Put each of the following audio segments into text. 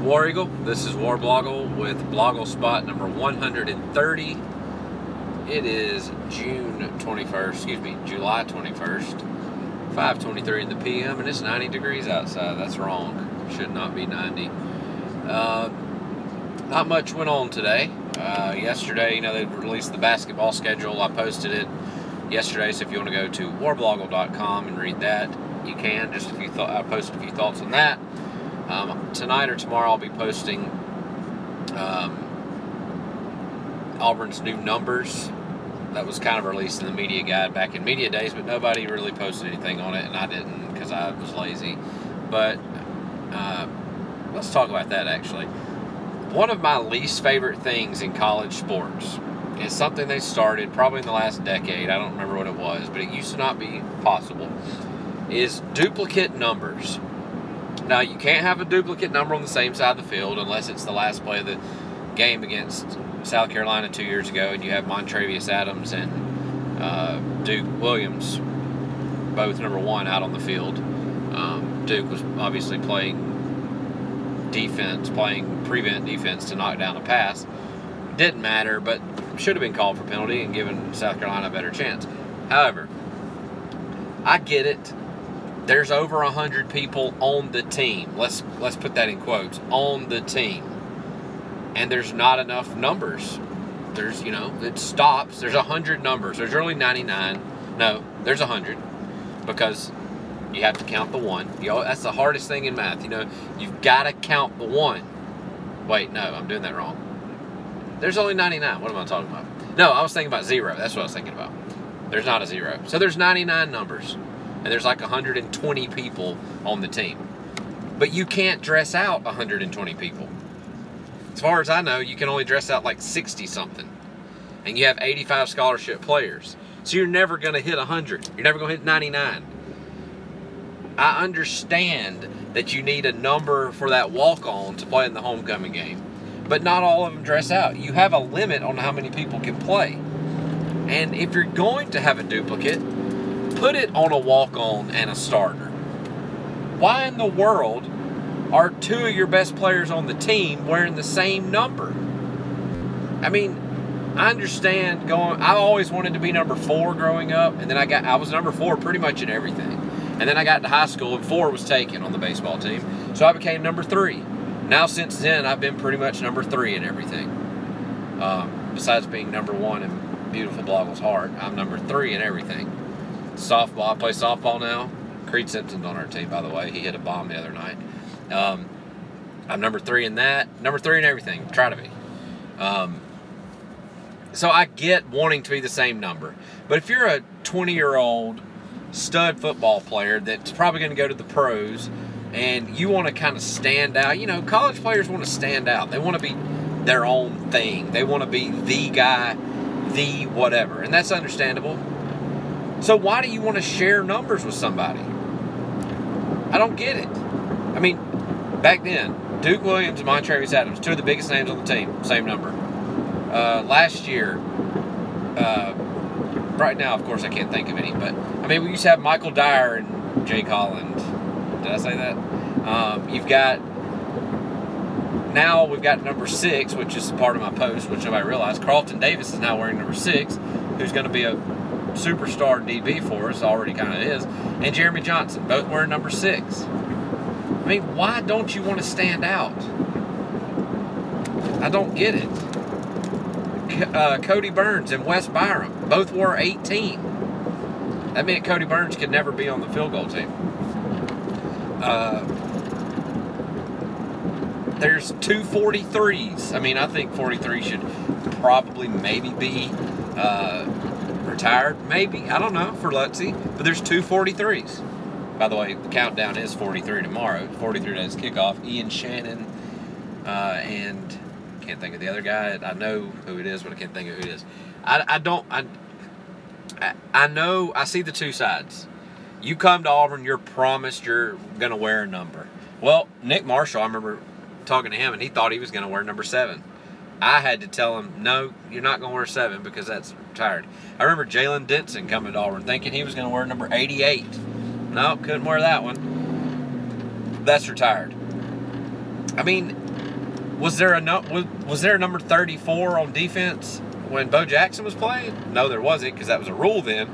War Eagle. This is War Blogle with Blogle spot number 130. It is June 21st, excuse me, July 21st, 5:23 in the PM, and it's 90 degrees outside. That's wrong. Should not be 90. Uh, not much went on today. Uh, yesterday, you know, they released the basketball schedule. I posted it yesterday, so if you want to go to warblogle.com and read that, you can. Just a few thoughts. I posted a few thoughts on that. Um, tonight or tomorrow, I'll be posting um, Auburn's new numbers. That was kind of released in the media guide back in media days, but nobody really posted anything on it, and I didn't because I was lazy. But uh, let's talk about that actually. One of my least favorite things in college sports is something they started probably in the last decade. I don't remember what it was, but it used to not be possible. Is duplicate numbers. Now, you can't have a duplicate number on the same side of the field unless it's the last play of the game against South Carolina two years ago, and you have Montravius Adams and uh, Duke Williams, both number one, out on the field. Um, Duke was obviously playing defense, playing prevent defense to knock down a pass. Didn't matter, but should have been called for penalty and given South Carolina a better chance. However, I get it there's over a hundred people on the team. Let's let's put that in quotes on the team, and there's not enough numbers. There's you know it stops. There's a hundred numbers. There's only 99. No, there's a hundred because you have to count the one. You know, that's the hardest thing in math. You know, you've got to count the one. Wait, no, I'm doing that wrong. There's only 99. What am I talking about? No, I was thinking about zero. That's what I was thinking about. There's not a zero. So there's 99 numbers and there's like 120 people on the team. But you can't dress out 120 people. As far as I know, you can only dress out like 60 something. And you have 85 scholarship players. So you're never going to hit 100. You're never going to hit 99. I understand that you need a number for that walk on to play in the homecoming game. But not all of them dress out. You have a limit on how many people can play. And if you're going to have a duplicate, put it on a walk on and a starter. Why in the world are two of your best players on the team wearing the same number? I mean, I understand going I always wanted to be number 4 growing up and then I got I was number 4 pretty much in everything. And then I got to high school and 4 was taken on the baseball team. So I became number 3. Now since then I've been pretty much number 3 in everything. Um, besides being number 1 in beautiful Blogle's heart, I'm number 3 in everything softball. I play softball now. Creed Simpson's on our team, by the way. He hit a bomb the other night. Um, I'm number three in that. Number three in everything. Try to be. Um, so I get wanting to be the same number. But if you're a 20 year old stud football player that's probably going to go to the pros and you want to kind of stand out, you know, college players want to stand out. They want to be their own thing. They want to be the guy, the whatever. And that's understandable. So why do you want to share numbers with somebody? I don't get it. I mean, back then, Duke Williams and Montravius Adams, two of the biggest names on the team, same number. Uh, last year, uh, right now, of course, I can't think of any, but I mean, we used to have Michael Dyer and Jake Holland. Did I say that? Um, you've got now we've got number six, which is part of my post, which nobody realized. Carlton Davis is now wearing number six, who's going to be a superstar DB for us, already kind of is, and Jeremy Johnson, both wearing number six. I mean, why don't you want to stand out? I don't get it. Uh, Kodi Burns and Wes Byrum both wore 18. That meant Kodi Burns could never be on the field goal team. Uh, there's two 43s. I mean, I think 43 should probably maybe be uh, retired, maybe. I don't know for Lutzie. But there's two 43s. By the way, the countdown is 43 tomorrow. 43 days kickoff. Ian Shannon uh, and can't think of the other guy. I know who it is, but I can't think of who it is. I, I don't. I, I know. I see the two sides. You come to Auburn, you're promised you're to wear a number. Well, Nick Marshall, I remember talking to him, and he thought he was to wear number seven. I had to tell him, no, you're not going to wear seven because that's retired. I remember Jaylon Denson coming to Auburn thinking he was going to wear number 88. No, couldn't wear that one. That's retired. I mean, Was there a no, was, was there a number 34 on defense when Bo Jackson was playing? No, there wasn't because that was a rule then.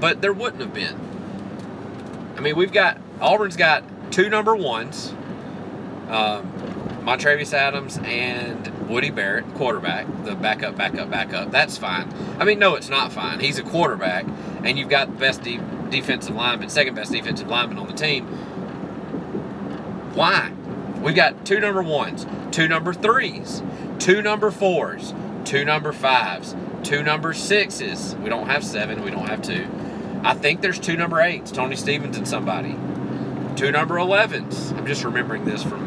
But there wouldn't have been. I mean, we've got Auburn's got two number ones, um, Montravius Adams and Woody Barrett, quarterback, the backup, backup, backup. That's fine. I mean, no, it's not fine. He's a quarterback, and you've got the best de- defensive lineman, second best defensive lineman on the team. Why? We've got two number ones, two number threes, two number fours, two number fives, two number sixes. We don't have seven, we don't have two. I think there's two number eights, Tony Stevens and somebody. Two number 11s. I'm just remembering this from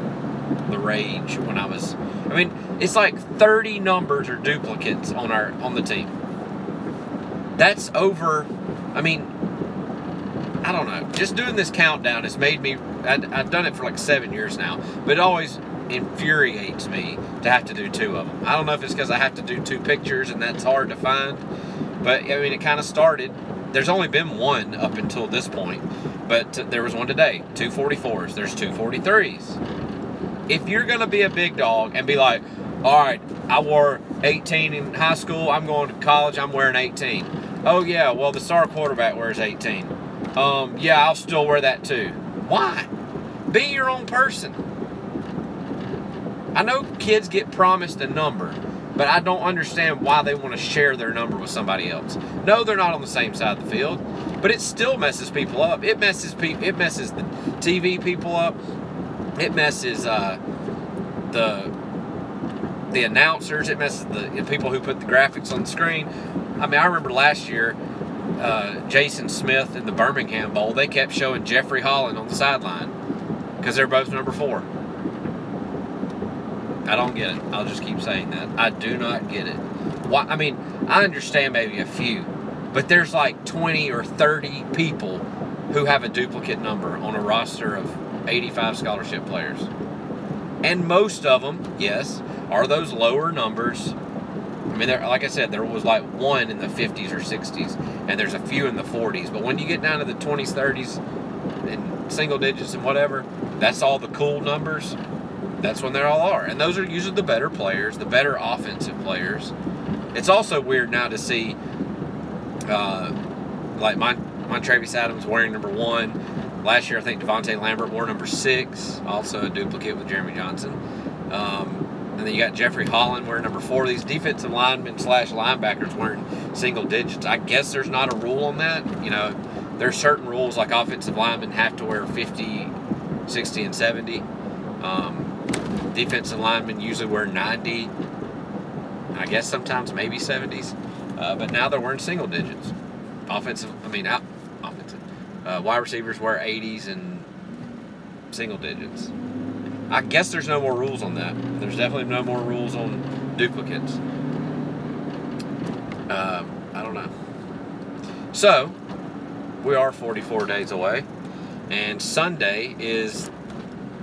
the rage when I was. I mean, it's like 30 numbers or duplicates on our on the team. That's over. I mean, I don't know. Just doing this countdown has made me. I, I've done it for like seven years now, but it always infuriates me to have to do two of them. I don't know if it's because I have to do two pictures and that's hard to find, but I mean, it kind of started. There's only been one up until this point, but uh, there was one today. 244s. There's 243s if you're going to be a big dog and be like, all right, I wore 18 in high school, I'm going to college, I'm wearing 18. Oh, yeah, well, the star quarterback wears 18. Um, yeah, I'll still wear that too. Why? Be your own person. I know kids get promised a number, but I don't understand why they want to share their number with somebody else. No, they're not on the same side of the field, but it still messes people up. It messes people. It messes the TV people up it messes uh, the the announcers. It messes the, the, people who put the graphics on the screen. I mean, I remember last year, uh, Jason Smith in the Birmingham Bowl. They kept showing Jeffrey Holland on the sideline because they're both number four. I don't get it. I'll just keep saying that. I do not get it. Why? I mean, I understand maybe a few, but there's like 20 or 30 people who have a duplicate number on a roster of 85 scholarship players. And most of them, yes, are those lower numbers. I mean, there, like I said, there was like one in the 50s or 60s, and there's a few in the 40s. But when you get down to the 20s, 30s, and single digits and whatever, that's all the cool numbers. That's when they all are. And those are usually the better players, the better offensive players. It's also weird now to see, uh, like my, Montravius Adams wearing number one, Last year, I think DaVonte Lambert wore number six, also a duplicate with Jeremy Johnson. Um, and then you got Jeffrey Holland wearing number four. These defensive linemen slash linebackers wearing single digits. I guess there's not a rule on that. You know, there's certain rules like offensive linemen have to wear 50, 60, and 70. Um, defensive linemen usually wear 90. I guess sometimes maybe 70s. Uh, but now they're wearing single digits. Offensive, I mean, out, uh, wide receivers wear 80s and single digits. I guess there's no more rules on that. There's definitely no more rules on duplicates. Uh, I don't know. So, we are 44 days away, and Sunday is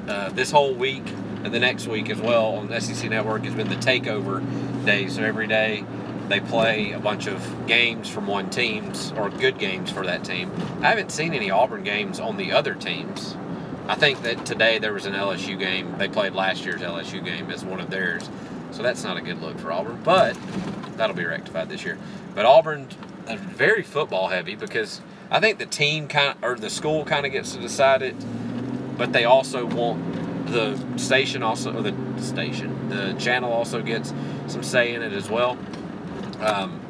uh, this whole week and the next week as well on SEC Network has been the takeover day. So every day they play a bunch of games from one teams or good games for that team. I haven't seen any Auburn games on the other teams. I think that today there was an LSU game. They played last year's LSU game as one of theirs. So that's not a good look for Auburn, but that'll be rectified this year. But Auburn is very football heavy because I think the team kind of, or the school kind of gets to decide it, but they also want the station also, or the station, the channel also gets some say in it as well. Um,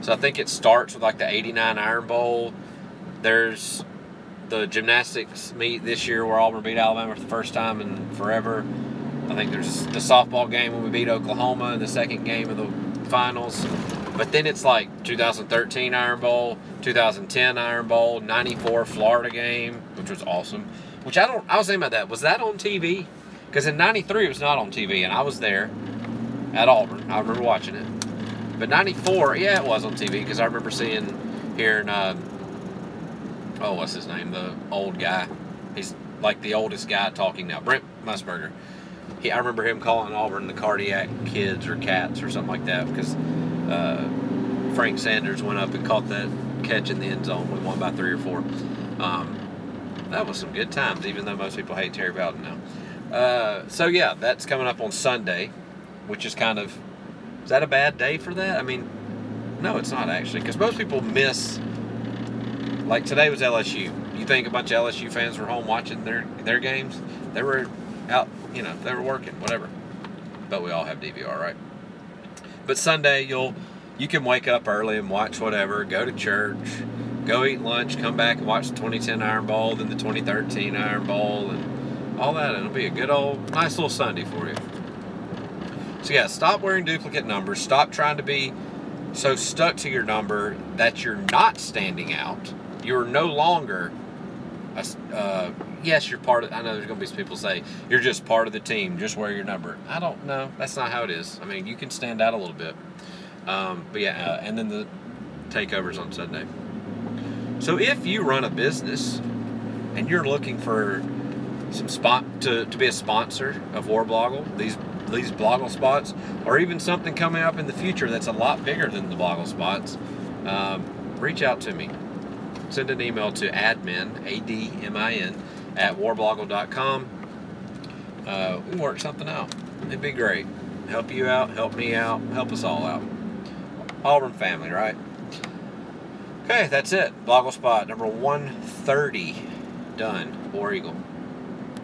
so I think it starts with like the 89 Iron Bowl. There's the gymnastics meet this year where Auburn beat Alabama for the first time in forever. I think there's the softball game when we beat Oklahoma in the second game of the finals. But then it's like 2013 Iron Bowl, 2010 Iron Bowl, 94 Florida game, which was awesome. Which I don't, I was thinking about that. Was that on TV? Because in 93 it was not on TV, and I was there at Auburn. I remember watching it. But 94, yeah, it was on TV because I remember seeing, hearing, uh, oh, what's his name? The old guy. He's like the oldest guy talking now. Brent Musburger. He, I remember him calling Auburn the cardiac kids or cats or something like that because uh, Frank Sanders went up and caught that catch in the end zone. We won by three or four. Um, that was some good times, even though most people hate Terry Bowden now. Uh, so yeah, that's coming up on Sunday, which is kind of is that a bad day for that? I mean, no, it's not actually, because most people miss. Like today was LSU. You think a bunch of LSU fans were home watching their their games? They were out, you know, they were working, whatever. But we all have DVR, right? But Sunday, you'll you can wake up early and watch whatever, go to church, go eat lunch, come back and watch the 2010 Iron Bowl, then the 2013 Iron Bowl, and all that. It'll be a good old, nice little Sunday for you. So yeah, stop wearing duplicate numbers. Stop trying to be so stuck to your number that you're not standing out. You're no longer. A, uh, yes, you're part of. I know there's going to be people say you're just part of the team. Just wear your number. I don't know. That's not how it is. I mean, you can stand out a little bit. Um, but yeah, uh, and then the takeovers on Sunday. So if you run a business and you're looking for some spot to, to be a sponsor of Warblogle, these these Blogle spots, or even something coming up in the future that's a lot bigger than the Blogle spots, um, reach out to me. Send an email to admin, A-D-M-I-N, at warblogle.com. Uh, we work something out. It'd be great. Help you out, help me out, help us all out. Auburn family, right? Okay, that's it. Blogle spot number 130 done. War Eagle.